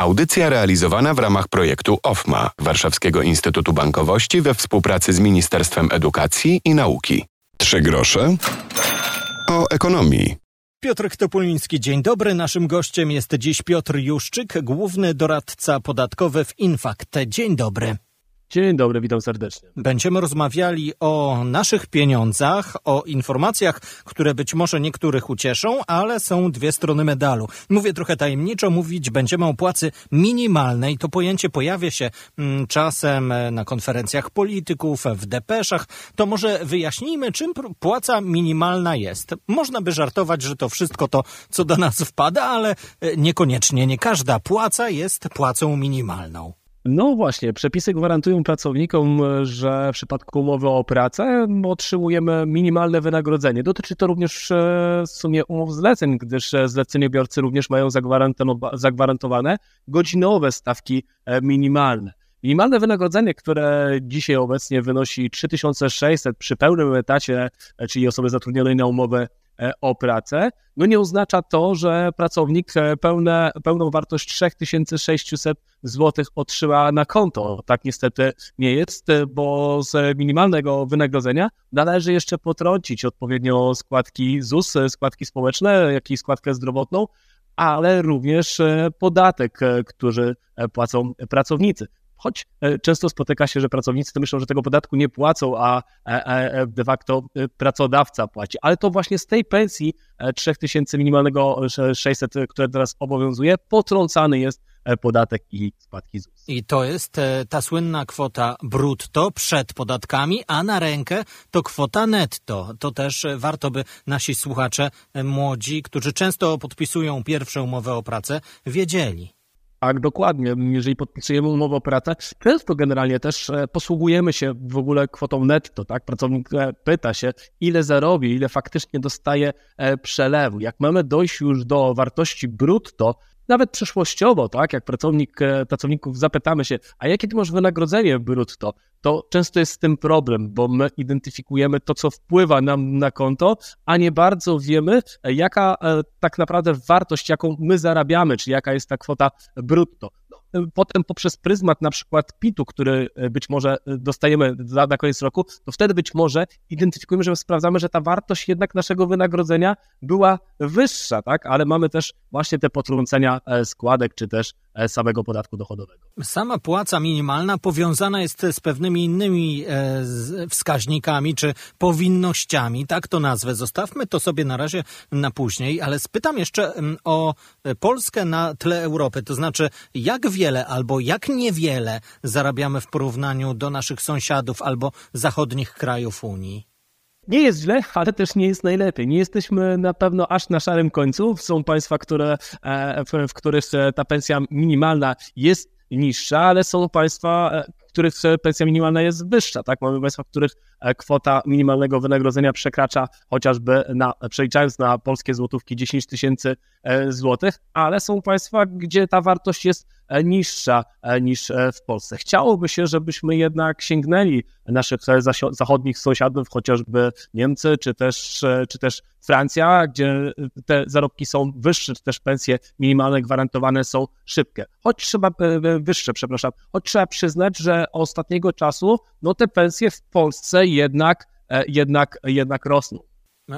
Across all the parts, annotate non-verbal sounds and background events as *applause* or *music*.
Audycja realizowana w ramach projektu OFMA Warszawskiego Instytutu Bankowości we współpracy z Ministerstwem Edukacji i Nauki. Trzy grosze o ekonomii. Piotr Topuliński, dzień dobry. Naszym gościem jest dziś Piotr Juszczyk, główny doradca podatkowy w Infakt. Dzień dobry. Dzień dobry, witam serdecznie. Będziemy rozmawiali o naszych pieniądzach, o informacjach, które być może niektórych ucieszą, ale są dwie strony medalu. Mówię trochę tajemniczo, mówić będziemy o płacy minimalnej. To pojęcie pojawia się mm, czasem na konferencjach polityków, w depeszach. To może wyjaśnijmy, czym płaca minimalna jest. Można by żartować, że to wszystko to, co do nas wpada, ale e, niekoniecznie. Nie każda płaca jest płacą minimalną. No właśnie, przepisy gwarantują pracownikom, że w przypadku umowy o pracę otrzymujemy minimalne wynagrodzenie. Dotyczy to również e, w sumie umów zleceń, gdyż e, zleceniobiorcy również mają zagwarantowane godzinowe stawki e, minimalne. Minimalne wynagrodzenie, które dzisiaj obecnie wynosi 3600 przy pełnym etacie, czyli osoby zatrudnionej na umowę o pracę, no nie oznacza to, że pracownik e, pełne, pełną wartość 3600 zł otrzyma na konto. Tak niestety nie jest, e, bo z minimalnego wynagrodzenia należy jeszcze potrącić odpowiednio składki ZUS, składki społeczne, jak i składkę zdrowotną, ale również podatek, który płacą pracownicy choć e, często spotyka się, że pracownicy myślą, że tego podatku nie płacą, a de facto e, pracodawca płaci. Ale to właśnie z tej pensji 3000 e, minimalnego 600, które teraz obowiązuje, potrącany jest podatek i składki ZUS. I to jest ta słynna kwota brutto przed podatkami, a na rękę to kwota netto. To też warto by nasi słuchacze młodzi, którzy często podpisują pierwszą umowę o pracę, wiedzieli. Tak, dokładnie. Jeżeli podpisujemy umowę o pracę, często generalnie też e, posługujemy się w ogóle kwotą netto, tak? Pracownik e, pyta się, ile zarobi, ile faktycznie dostaje e, przelewu. Jak mamy dojść już do wartości brutto, nawet przyszłościowo, tak, jak pracownik, pracowników zapytamy się, a jakie ty masz wynagrodzenie brutto, to często jest z tym problem, bo my identyfikujemy to, co wpływa nam na konto, a nie bardzo wiemy, jaka tak naprawdę wartość, jaką my zarabiamy, czy jaka jest ta kwota brutto. Potem poprzez pryzmat na przykład PIT-u, który e, być może e, dostajemy na koniec roku, to wtedy być może identyfikujemy, że sprawdzamy, że ta wartość jednak naszego wynagrodzenia była wyższa, tak? Ale mamy też właśnie te potrącenia e, składek, czy też samego podatku dochodowego. Sama płaca minimalna powiązana jest z pewnymi innymi wskaźnikami czy powinnościami, tak to nazwę. Zostawmy to sobie na razie na później, ale spytam jeszcze mm, o Polskę na tle Europy, to znaczy jak wiele albo jak niewiele zarabiamy w porównaniu do naszych sąsiadów albo zachodnich krajów Unii? Nie jest źle, ale też nie jest najlepiej. Nie jesteśmy na pewno aż na szarym końcu. Są państwa, które, e, w których ta pensja minimalna jest niższa, ale są państwa, e, w których pensja minimalna jest wyższa. Tak? Mamy państwa, w których e, kwota minimalnego wynagrodzenia przekracza chociażby, na, przeliczając na polskie złotówki, 10 tysięcy złotych, ale są państwa, gdzie ta wartość jest E, niższa e, niż e, w Polsce. Chciałoby się, żebyśmy jednak sięgnęli naszych zachodnich sąsiadów, chociażby Niemcy, czy też, czy też Francja, gdzie te zarobki są wyższe, czy też pensje minimalne gwarantowane są szybkie. Choć trzeba, wyższe, przepraszam, choć trzeba przyznać, że ostatniego czasu no te pensje w Polsce jednak, jednak, jednak rosną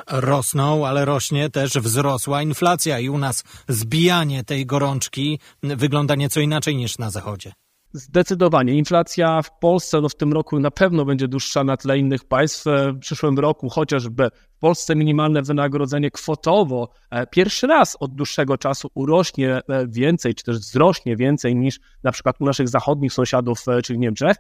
rosną, ale rośnie też wzrosła inflacja i u nas zbijanie tej gorączki wygląda nieco inaczej niż na Zachodzie. Zdecydowanie. Inflacja w Polsce no w tym roku na pewno będzie dłuższa na tle innych państw. W przyszłym roku chociażby w Polsce minimalne wynagrodzenie kwotowo e, pierwszy raz od dłuższego czasu urośnie e, więcej, czy też wzrośnie więcej niż na przykład u naszych zachodnich sąsiadów, e, czyli Niemczech,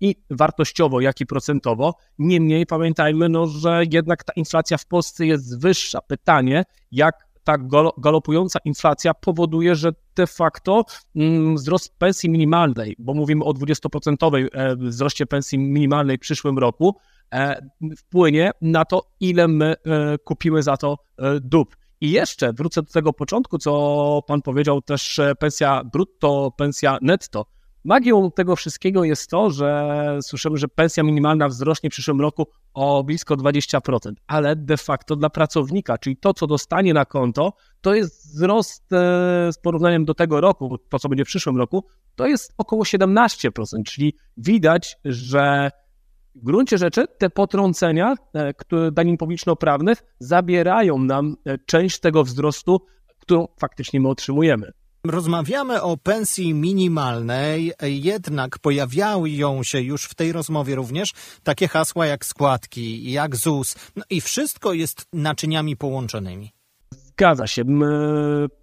i wartościowo, jak i procentowo. Niemniej pamiętajmy, no, że jednak ta inflacja w Polsce jest wyższa. Pytanie, jak ta galopująca inflacja powoduje, że de facto mm, wzrost pensji minimalnej, bo mówimy o 20% e, wzroście pensji minimalnej w przyszłym roku, e, wpłynie na to, ile my e, kupimy za to dóbr. I jeszcze wrócę do tego początku, co pan powiedział, też pensja brutto, pensja netto. Magią tego wszystkiego jest to, że słyszymy, że pensja minimalna wzrośnie w przyszłym roku o blisko 20%, ale de facto dla pracownika, czyli to, co dostanie na konto, to jest wzrost e, z porównaniem do tego roku, to co będzie w przyszłym roku, to jest około 17%, czyli widać, że w gruncie rzeczy te potrącenia e, które danin publiczno-prawnych zabierają nam e, część tego wzrostu, którą faktycznie my otrzymujemy. Rozmawiamy o pensji minimalnej, jednak pojawiają się już w tej rozmowie również takie hasła jak składki, jak ZUS, no i wszystko jest naczyniami połączonymi. Zgadza się.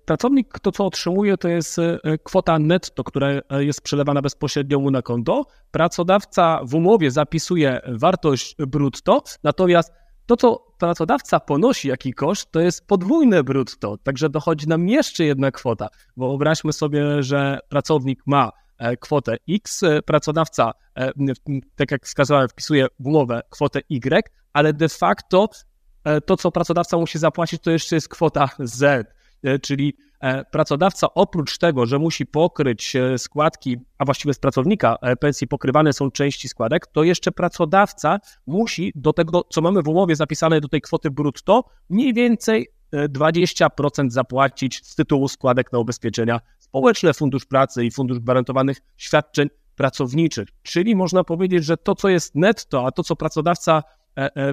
Pracownik to, co otrzymuje, to jest e, kwota netto, która e, jest przelewana bezpośrednio mu na konto. Pracodawca w umowie zapisuje wartość brutto, natomiast to, co pracodawca ponosi, jaki koszt, to jest podwójne brutto, także dochodzi nam jeszcze jedna kwota. Wyobraźmy sobie, że pracownik ma e, kwotę X, pracodawca, tak jak wskazałem, wpisuje w umowę kwotę Y, ale de facto E, to, co pracodawca musi zapłacić, to jeszcze jest kwota Z, e, czyli e, pracodawca oprócz tego, że musi pokryć składki, a właściwie z pracownika pensji pokrywane są części składek, to jeszcze pracodawca musi do tego, co mamy w umowie zapisane do tej kwoty brutto, mniej więcej 20% zapłacić z tytułu składek na ubezpieczenia społeczne, Fundusz Pracy i Fundusz Gwarantowanych Świadczeń Pracowniczych. Czyli można powiedzieć, że to, co jest netto, a to, co pracodawca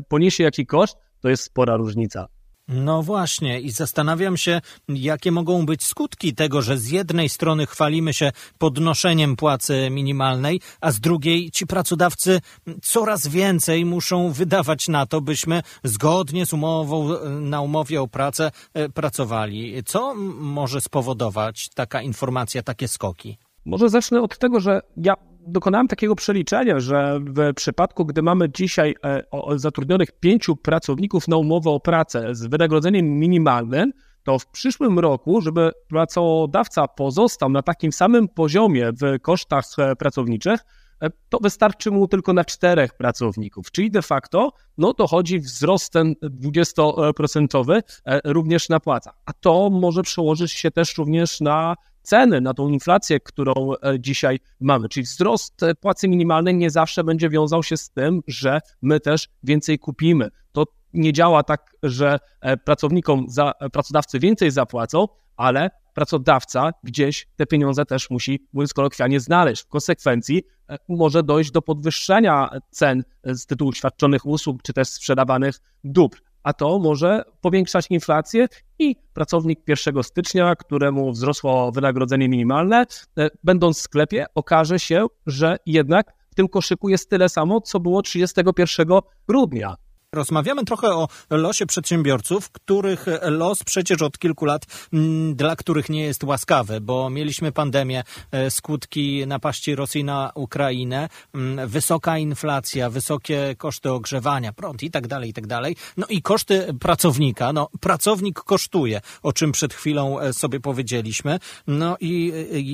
poniesie jaki koszt, to jest spora różnica. No właśnie, i zastanawiam się, jakie mogą być skutki tego, że z jednej strony chwalimy się podnoszeniem płacy minimalnej, a z drugiej ci pracodawcy coraz więcej muszą wydawać na to, byśmy zgodnie z umową, na umowie o pracę e, pracowali. Co może spowodować taka informacja, takie skoki? Może zacznę od tego, że ja dokonałem takiego przeliczenia, że w przypadku, gdy mamy dzisiaj e, zatrudnionych pięciu pracowników na umowę o pracę z wynagrodzeniem minimalnym, to w przyszłym roku, żeby pracodawca pozostał na takim samym poziomie w kosztach e, pracowniczych, e, to wystarczy mu tylko na czterech pracowników, czyli de facto no, dochodzi wzrost ten 20% również na płaca. A to może przełożyć się też również na ceny, na tą inflację, którą e, dzisiaj mamy. Czyli wzrost e, płacy minimalnej nie zawsze będzie wiązał się z tym, że my też więcej kupimy. To nie działa tak, że e, pracownikom, za, pracodawcy więcej zapłacą, ale pracodawca gdzieś te pieniądze też musi, mówiąc kolokwialnie, znaleźć. W konsekwencji może dojść do podwyższenia cen z tytułu świadczonych usług czy też sprzedawanych dóbr a to może powiększać inflację i pracownik 1 stycznia, któremu wzrosło wynagrodzenie minimalne, e, będąc w sklepie, okaże się, że jednak w tym koszyku jest tyle samo, co było 31 grudnia. Rozmawiamy trochę o losie przedsiębiorców, których los przecież od kilku lat, mm, dla których nie jest łaskawy, bo mieliśmy pandemię, e, skutki napaści Rosji na Ukrainę, mm, wysoka inflacja, wysokie koszty ogrzewania, prąd i tak dalej, i tak dalej. No i koszty pracownika. No, pracownik kosztuje, o czym przed chwilą e, sobie powiedzieliśmy. No i,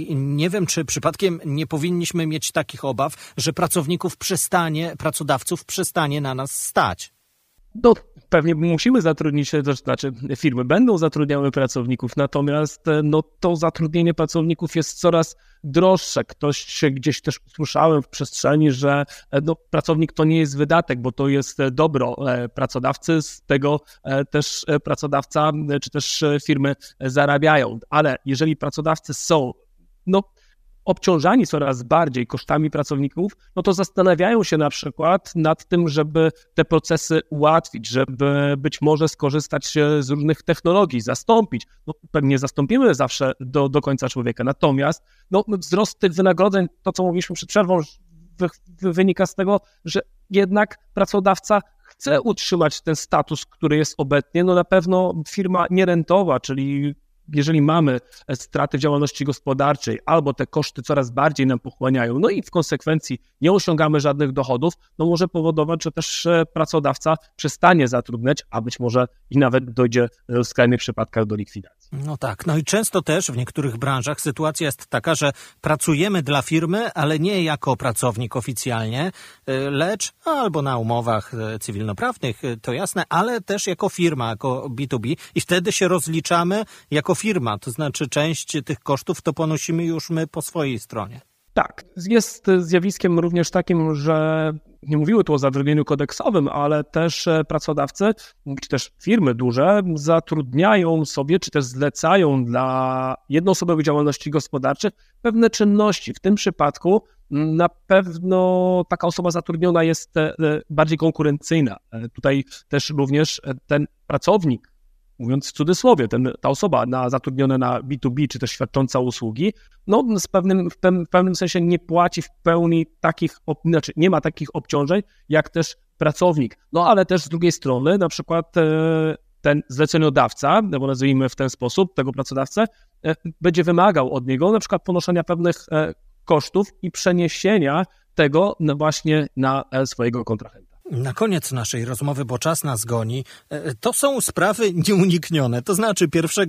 i nie wiem, czy przypadkiem nie powinniśmy mieć takich obaw, że pracowników przestanie, pracodawców przestanie na nas stać no, pewnie musimy zatrudnić, to znaczy firmy będą zatrudniały pracowników, natomiast e, no, to zatrudnienie pracowników jest coraz droższe. Ktoś gdzieś też usłyszałem w przestrzeni, że e, no, pracownik to nie jest wydatek, bo to jest e, dobro pracodawcy, z tego też pracodawca czy też firmy zarabiają. Ale jeżeli pracodawcy są no, obciążani coraz bardziej kosztami pracowników, no to zastanawiają się na przykład nad tym, żeby te procesy ułatwić, żeby być może skorzystać z różnych technologii, zastąpić. No, pewnie zastąpimy zawsze do, do końca człowieka. Natomiast no, wzrost tych wynagrodzeń, to co mówiliśmy przed przerwą, wynika z tego, że jednak pracodawca chce utrzymać ten status, który jest obecnie, no na pewno firma nierentowa, czyli jeżeli mamy straty w działalności gospodarczej albo te koszty coraz bardziej nam pochłaniają, no i w konsekwencji nie osiągamy żadnych dochodów, no może powodować, że też e, pracodawca przestanie zatrudniać, a być może i nawet dojdzie w skrajnych przypadkach do likwidacji. No tak, no i często też w niektórych branżach sytuacja jest taka, że pracujemy dla firmy, ale nie jako pracownik oficjalnie, e, lecz albo na umowach e, cywilnoprawnych, to jasne, ale też jako firma, jako B2B i wtedy się rozliczamy jako firma, to znaczy część tych kosztów to ponosimy już my po swojej stronie. Tak, jest zjawiskiem również takim, że nie mówiły tu o zatrudnieniu kodeksowym, ale też e, pracodawcy, czy też firmy duże zatrudniają sobie, czy też zlecają dla jednoosobowej działalności gospodarczej pewne czynności. W tym przypadku na pewno taka osoba zatrudniona jest e, bardziej konkurencyjna. E, tutaj też również ten pracownik mówiąc w cudzysłowie, ten, ta osoba na, zatrudniona na B2B czy też świadcząca usługi, no z pewnym, w, pewnym, w pewnym sensie nie płaci w pełni takich, znaczy nie ma takich obciążeń, jak też pracownik. No ale też z drugiej strony, na przykład e, ten zleceniodawca, no bo nazwijmy w ten sposób tego pracodawcę, e, będzie wymagał od niego na przykład ponoszenia pewnych e, kosztów i przeniesienia tego no właśnie na swojego kontrahenta. Na koniec naszej rozmowy, bo czas nas goni, e, to są sprawy nieuniknione. To znaczy 1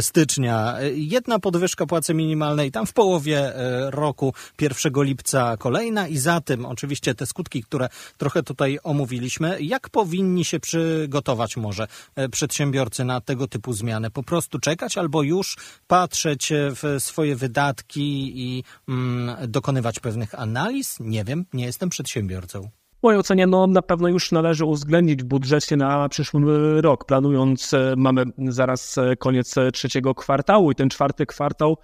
stycznia e, jedna podwyżka płacy minimalnej, tam w połowie e, roku 1 lipca kolejna i za tym oczywiście te skutki, które trochę tutaj omówiliśmy. Jak powinni się przygotować może przedsiębiorcy na tego typu zmiany? Po prostu czekać albo już patrzeć w swoje wydatki i mm, dokonywać pewnych analiz? Nie wiem, nie jestem przedsiębiorcą. W mojej ocenie no, na pewno już należy uwzględnić w budżecie na przyszły rok. Planując, e, mamy zaraz e, koniec e, trzeciego kwartału i ten czwarty kwartał,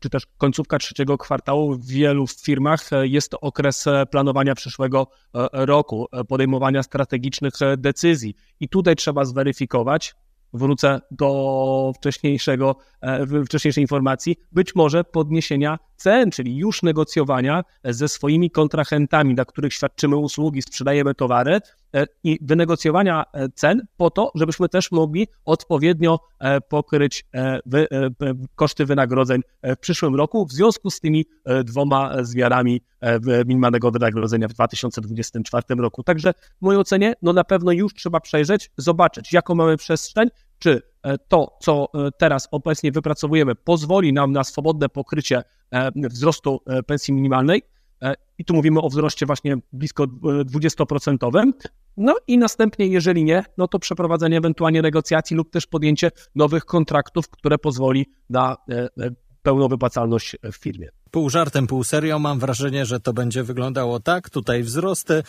czy też końcówka trzeciego kwartału w wielu firmach jest to okres planowania przyszłego roku, podejmowania strategicznych decyzji. I tutaj trzeba zweryfikować, wrócę do wcześniejszego, e, wcześniejszej informacji, być może podniesienia cen, czyli już negocjowania ze swoimi kontrahentami, dla których świadczymy usługi, sprzedajemy towary, E, i wynegocjowania e, cen po to, żebyśmy też mogli odpowiednio e, pokryć koszty wynagrodzeń w przyszłym roku w związku z tymi dwoma zmianami minimalnego wynagrodzenia w 2024 roku. Także w mojej ocenie, no na pewno już trzeba przejrzeć, zobaczyć, jaką mamy przestrzeń, czy to, co teraz obecnie wypracowujemy, pozwoli nam na swobodne pokrycie wzrostu pensji minimalnej, i tu mówimy o wzroście właśnie blisko 20%. No i następnie, jeżeli nie, no to przeprowadzenie ewentualnie negocjacji lub też podjęcie nowych kontraktów, które pozwoli na e, e, pełną wypłacalność w firmie. Pół żartem, pół serio mam wrażenie, że to będzie wyglądało tak. Tutaj wzrosty,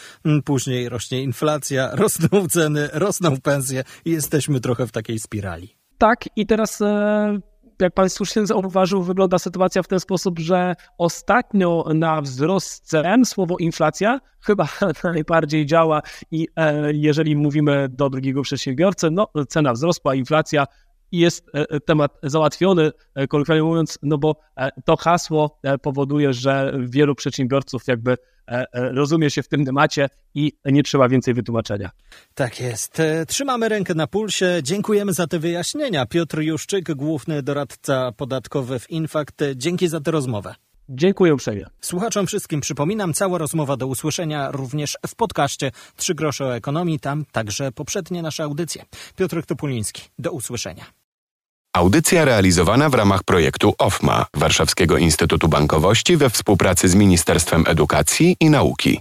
później rośnie inflacja, *laughs* rosną ceny, rosną pensje i jesteśmy trochę w takiej spirali. Tak, i teraz e, jak Pan słusznie zauważył, wygląda sytuacja w ten sposób, że ostatnio na wzrost cen słowo inflacja *laughs* chyba najbardziej działa i e, jeżeli mówimy do drugiego przedsiębiorcy, no cena wzrosła, inflacja, jest e, e, temat załatwiony, kolokwialnie mówiąc, no bo to hasło powoduje, że wielu przedsiębiorców jakby E, e, rozumie się w tym temacie i nie trzeba więcej wytłumaczenia. Tak jest. E, trzymamy rękę na pulsie. Dziękujemy za te wyjaśnienia. Piotr Juszczyk, główny doradca podatkowy w Infakt. Dzięki za tę rozmowę. Dziękuję uprzejmie. Słuchaczom wszystkim przypominam, cała rozmowa do usłyszenia również w podcaście Trzy grosze o ekonomii, tam także poprzednie nasze audycje. Piotr Topuliński, do usłyszenia. Audycja realizowana w ramach projektu OFMA Warszawskiego Instytutu Bankowości we współpracy z Ministerstwem Edukacji i Nauki.